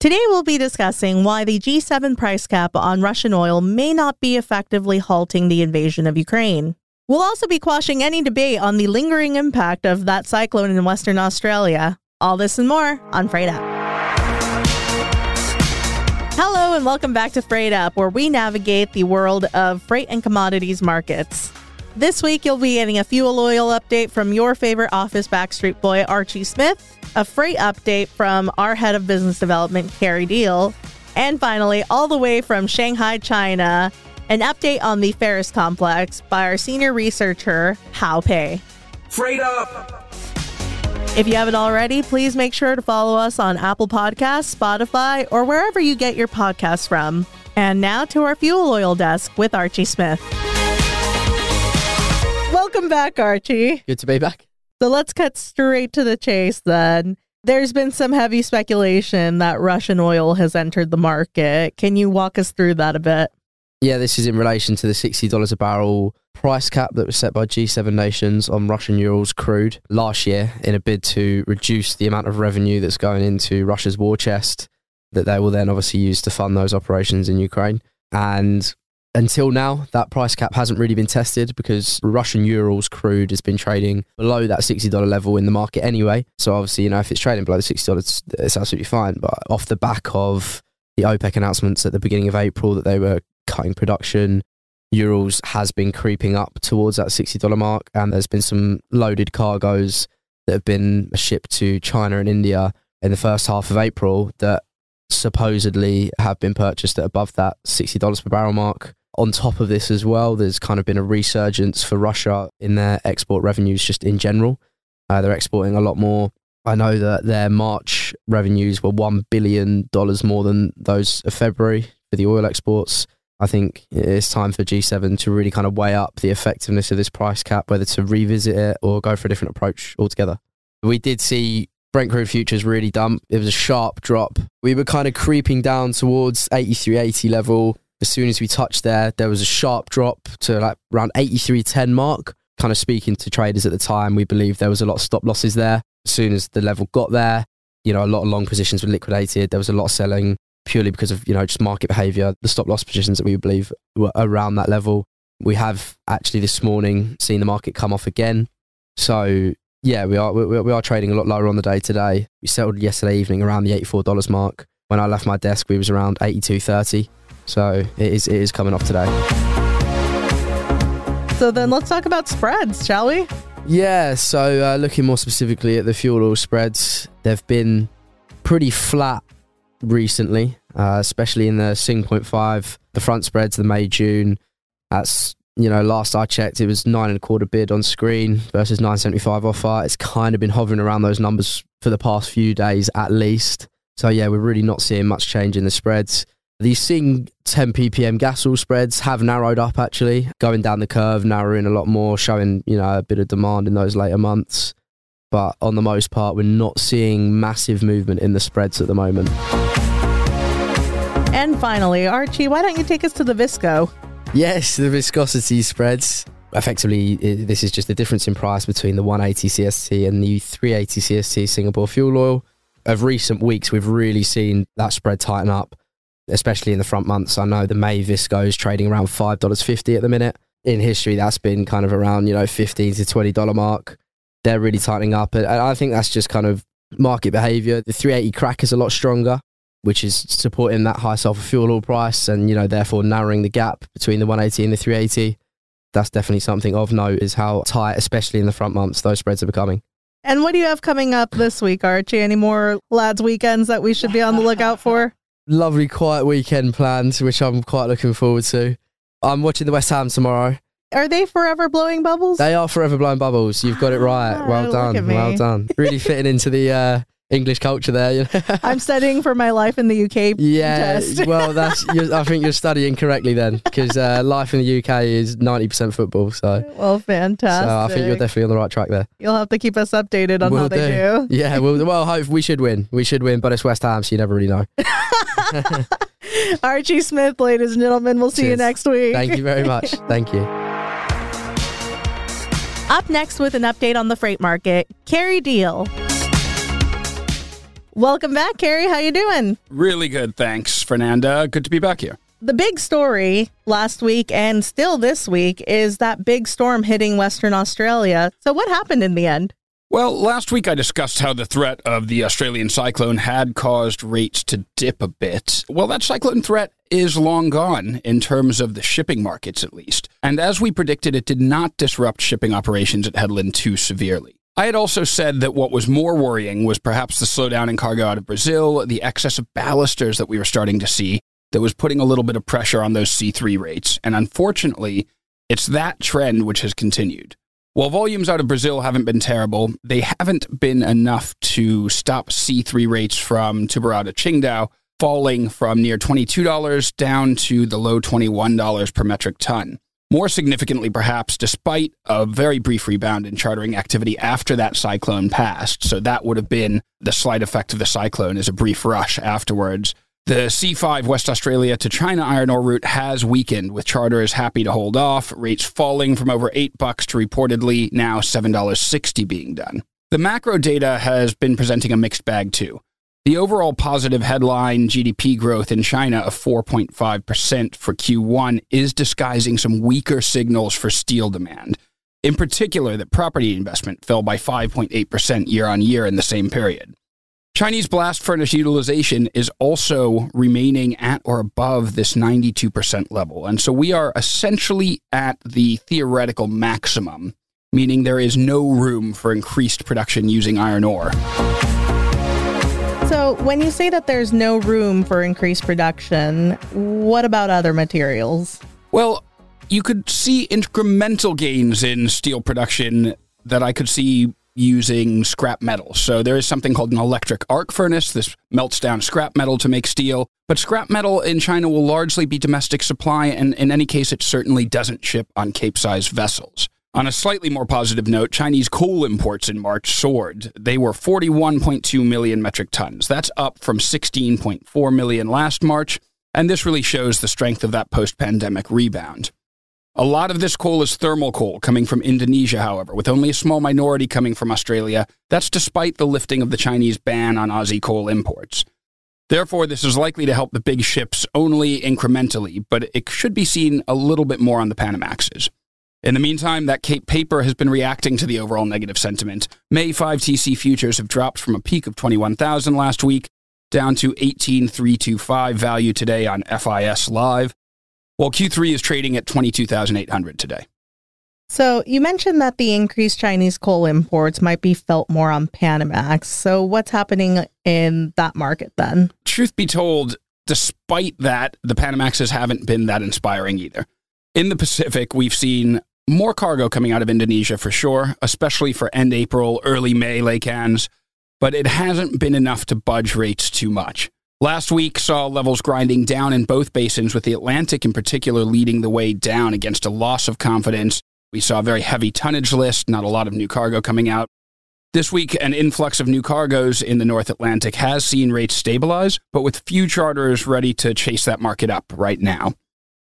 Today, we'll be discussing why the G7 price cap on Russian oil may not be effectively halting the invasion of Ukraine. We'll also be quashing any debate on the lingering impact of that cyclone in Western Australia. All this and more on Freight Up. Hello, and welcome back to Freight Up, where we navigate the world of freight and commodities markets. This week, you'll be getting a fuel oil update from your favorite office backstreet boy, Archie Smith, a freight update from our head of business development, Carrie Deal, and finally, all the way from Shanghai, China, an update on the ferrous complex by our senior researcher, Hao Pei. Freight up! If you haven't already, please make sure to follow us on Apple Podcasts, Spotify, or wherever you get your podcasts from. And now to our fuel oil desk with Archie Smith. Welcome back, Archie. Good to be back. So let's cut straight to the chase then. There's been some heavy speculation that Russian oil has entered the market. Can you walk us through that a bit? Yeah, this is in relation to the $60 a barrel price cap that was set by G7 nations on Russian Urals crude last year in a bid to reduce the amount of revenue that's going into Russia's war chest that they will then obviously use to fund those operations in Ukraine. And until now, that price cap hasn't really been tested because Russian Urals crude has been trading below that $60 level in the market anyway. So obviously, you know, if it's trading below the $60, it's, it's absolutely fine. But off the back of the OPEC announcements at the beginning of April that they were cutting production, Urals has been creeping up towards that $60 mark. And there's been some loaded cargoes that have been shipped to China and India in the first half of April that supposedly have been purchased at above that $60 per barrel mark on top of this as well, there's kind of been a resurgence for Russia in their export revenues just in general. Uh, they're exporting a lot more. I know that their March revenues were $1 billion more than those of February for the oil exports. I think it's time for G7 to really kind of weigh up the effectiveness of this price cap, whether to revisit it or go for a different approach altogether. We did see Brent crude futures really dump. It was a sharp drop. We were kind of creeping down towards 83.80 level as soon as we touched there, there was a sharp drop to like around 83.10 mark. Kind of speaking to traders at the time, we believe there was a lot of stop losses there. As soon as the level got there, you know, a lot of long positions were liquidated. There was a lot of selling purely because of, you know, just market behavior. The stop loss positions that we believe were around that level. We have actually this morning seen the market come off again. So yeah, we are we, we are trading a lot lower on the day today. We settled yesterday evening around the $84 mark. When I left my desk, we was around 82.30. So it is, it is coming off today. So then let's talk about spreads, shall we? Yeah, so uh, looking more specifically at the fuel oil spreads, they've been pretty flat recently, uh, especially in the Sing 0.5, the front spreads, the May June. That's you know, last I checked, it was nine and a quarter bid on screen versus 975 offer. It's kind of been hovering around those numbers for the past few days at least. So yeah, we're really not seeing much change in the spreads. The Sing 10 ppm gas oil spreads have narrowed up actually, going down the curve, narrowing a lot more, showing you know a bit of demand in those later months. But on the most part, we're not seeing massive movement in the spreads at the moment. And finally, Archie, why don't you take us to the Visco? Yes, the viscosity spreads. Effectively, this is just the difference in price between the 180 CST and the 380 CST Singapore fuel oil. Of recent weeks, we've really seen that spread tighten up especially in the front months. I know the May Visco is trading around five dollars fifty at the minute. In history, that's been kind of around you know fifteen to twenty dollar mark. They're really tightening up, and I think that's just kind of market behavior. The 380 crack is a lot stronger, which is supporting that high sulfur fuel oil price, and you know therefore narrowing the gap between the 180 and the 380. That's definitely something of note is how tight, especially in the front months, those spreads are becoming. And what do you have coming up this week, Archie? Any more lads weekends that we should be on the lookout for? lovely quiet weekend planned, which I'm quite looking forward to. I'm watching the West Ham tomorrow. Are they forever blowing bubbles? They are forever blowing bubbles. You've got it right. Ah, well done. Well done. Really fitting into the uh, English culture there. You know? I'm studying for my life in the UK. Yeah, well, that's. I think you're studying correctly then, because uh, life in the UK is 90% football. So, well, fantastic. So I think you're definitely on the right track there. You'll have to keep us updated on we'll how they do. do. Yeah, well, well, hope we should win. We should win, but it's West Ham, so you never really know. Archie Smith, ladies and gentlemen. We'll see Cheers. you next week. Thank you very much. Thank you. Up next with an update on the freight market, Carrie Deal. Welcome back, Carrie. How you doing? Really good, thanks, Fernanda. Good to be back here. The big story last week and still this week is that big storm hitting Western Australia. So, what happened in the end? Well, last week I discussed how the threat of the Australian cyclone had caused rates to dip a bit. Well, that cyclone threat is long gone in terms of the shipping markets, at least. And as we predicted, it did not disrupt shipping operations at Hedland too severely. I had also said that what was more worrying was perhaps the slowdown in cargo out of Brazil, the excess of ballasters that we were starting to see that was putting a little bit of pressure on those C3 rates. And unfortunately, it's that trend which has continued. While volumes out of Brazil haven't been terrible, they haven't been enough to stop C3 rates from Tubarão Qingdao falling from near $22 down to the low $21 per metric ton. More significantly, perhaps, despite a very brief rebound in chartering activity after that cyclone passed. So that would have been the slight effect of the cyclone as a brief rush afterwards. The C5 West Australia to China iron ore route has weakened, with charters happy to hold off, rates falling from over 8 bucks to reportedly now $7.60 being done. The macro data has been presenting a mixed bag too. The overall positive headline GDP growth in China of 4.5% for Q1 is disguising some weaker signals for steel demand. In particular, that property investment fell by 5.8% year on year in the same period. Chinese blast furnace utilization is also remaining at or above this 92% level. And so we are essentially at the theoretical maximum, meaning there is no room for increased production using iron ore. So, when you say that there's no room for increased production, what about other materials? Well, you could see incremental gains in steel production that I could see using scrap metal. So there is something called an electric arc furnace. This melts down scrap metal to make steel. But scrap metal in China will largely be domestic supply, and in any case, it certainly doesn't ship on Capesize vessels. On a slightly more positive note, Chinese coal imports in March soared. They were 41.2 million metric tons. That's up from 16.4 million last March, and this really shows the strength of that post pandemic rebound. A lot of this coal is thermal coal coming from Indonesia, however, with only a small minority coming from Australia. That's despite the lifting of the Chinese ban on Aussie coal imports. Therefore, this is likely to help the big ships only incrementally, but it should be seen a little bit more on the Panamaxes. In the meantime, that Cape paper has been reacting to the overall negative sentiment. May 5 TC futures have dropped from a peak of 21,000 last week down to 18,325 value today on FIS Live while Q3 is trading at 22,800 today. So you mentioned that the increased Chinese coal imports might be felt more on Panamax. So what's happening in that market then? Truth be told, despite that, the Panamaxes haven't been that inspiring either. In the Pacific, we've seen more cargo coming out of Indonesia for sure, especially for end April, early May laycans, but it hasn't been enough to budge rates too much. Last week saw levels grinding down in both basins, with the Atlantic in particular leading the way down against a loss of confidence. We saw a very heavy tonnage list, not a lot of new cargo coming out. This week, an influx of new cargoes in the North Atlantic has seen rates stabilize, but with few charters ready to chase that market up right now.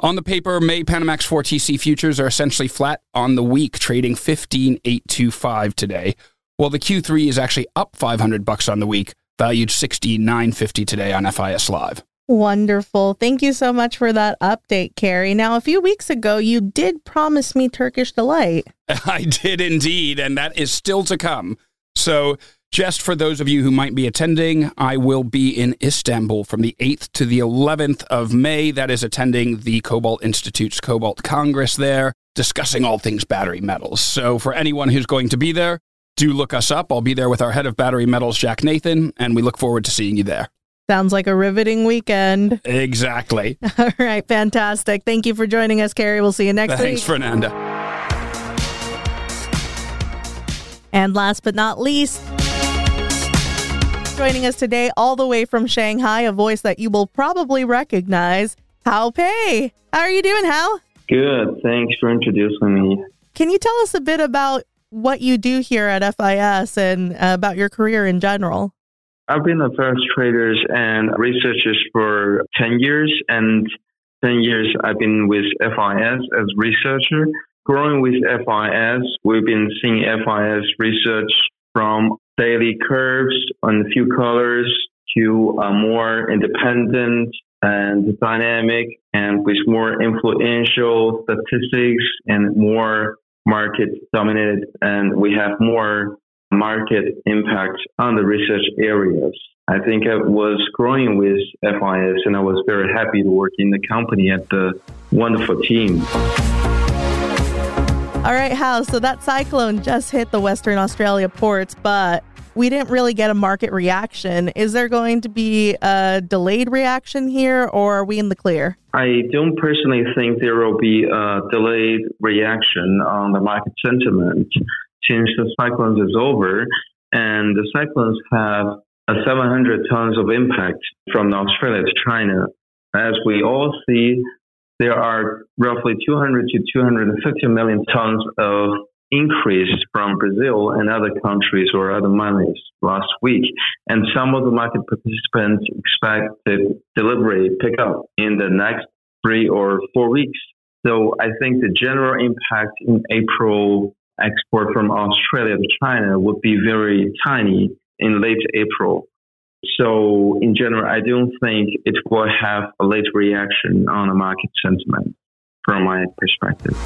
On the paper, May Panamax 4TC futures are essentially flat on the week, trading 15825 today, while the Q3 is actually up 500 bucks on the week, valued 6950 today on FIS Live. Wonderful. Thank you so much for that update, Carrie. Now, a few weeks ago, you did promise me Turkish Delight. I did indeed, and that is still to come. So, just for those of you who might be attending, I will be in Istanbul from the 8th to the 11th of May. That is attending the Cobalt Institute's Cobalt Congress there, discussing all things battery metals. So, for anyone who's going to be there, do look us up. I'll be there with our head of battery metals, Jack Nathan, and we look forward to seeing you there. Sounds like a riveting weekend. Exactly. All right, fantastic. Thank you for joining us, Carrie. We'll see you next Thanks, week. Thanks, Fernanda. And last but not least, joining us today, all the way from Shanghai, a voice that you will probably recognize, Hao Pei. How are you doing, Hao? Good. Thanks for introducing me. Can you tell us a bit about what you do here at FIS and uh, about your career in general? I've been a FX traders and researchers for 10 years, and 10 years I've been with FIS as researcher. Growing with FIS, we've been seeing FIS research from daily curves on a few colors to a more independent and dynamic and with more influential statistics and more market dominated and we have more market impact on the research areas. I think I was growing with FIS and I was very happy to work in the company at the wonderful team. All right, Hao. So that cyclone just hit the Western Australia ports, but we didn't really get a market reaction. Is there going to be a delayed reaction here, or are we in the clear? I don't personally think there will be a delayed reaction on the market sentiment since the cyclone is over, and the cyclones have a 700 tons of impact from Australia to China. As we all see, there are roughly 200 to 250 million tons of increase from Brazil and other countries or other monies last week. And some of the market participants expect the delivery pick up in the next three or four weeks. So I think the general impact in April export from Australia to China would be very tiny in late April. So in general, I don't think it will have a late reaction on the market sentiment from my perspective.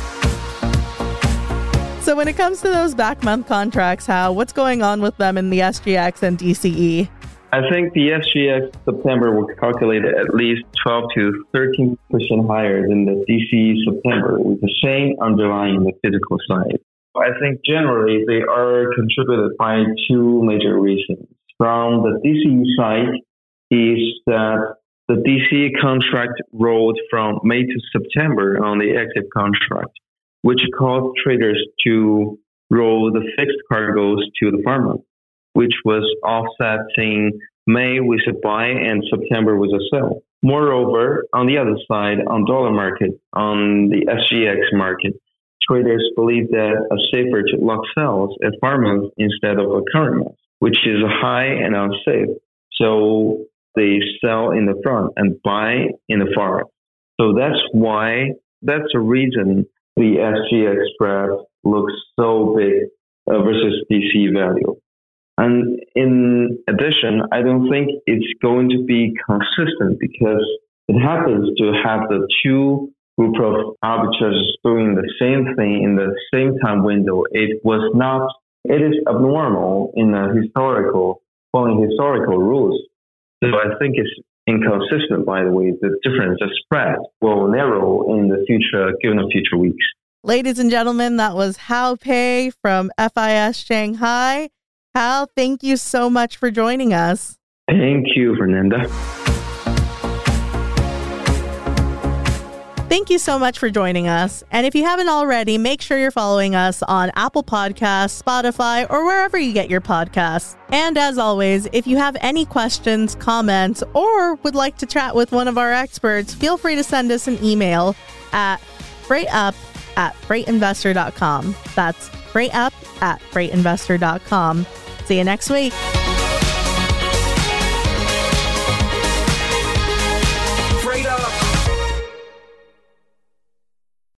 So when it comes to those back month contracts, how what's going on with them in the SGX and DCE? I think the SGX September will calculate at least 12 to 13 percent higher than the DCE September, with the same underlying the physical side. I think generally they are contributed by two major reasons. From the DCE side, is that the DCE contract rolled from May to September on the active contract, which caused traders to roll the fixed cargoes to the farmer, which was offsetting May with a buy and September with a sell. Moreover, on the other side, on dollar market, on the SGX market, traders believe that a safer to lock sells at far month instead of a current month, which is high and unsafe. So they sell in the front and buy in the far. So that's why, that's the reason the SGX spread looks so big uh, versus DC value. And in addition, I don't think it's going to be consistent because it happens to have the two group of arbiters doing the same thing in the same time window. It was not, it is abnormal in a historical, following historical rules. So I think it's inconsistent, by the way. The difference, the spread will narrow in the future, given the future weeks. Ladies and gentlemen, that was Hao Pei from FIS Shanghai. Hal, thank you so much for joining us. Thank you, Fernanda. Thank you so much for joining us. And if you haven't already, make sure you're following us on Apple Podcasts, Spotify, or wherever you get your podcasts. And as always, if you have any questions, comments, or would like to chat with one of our experts, feel free to send us an email at freightup at freightinvestor.com. That's freightup at freightinvestor.com. See you next week.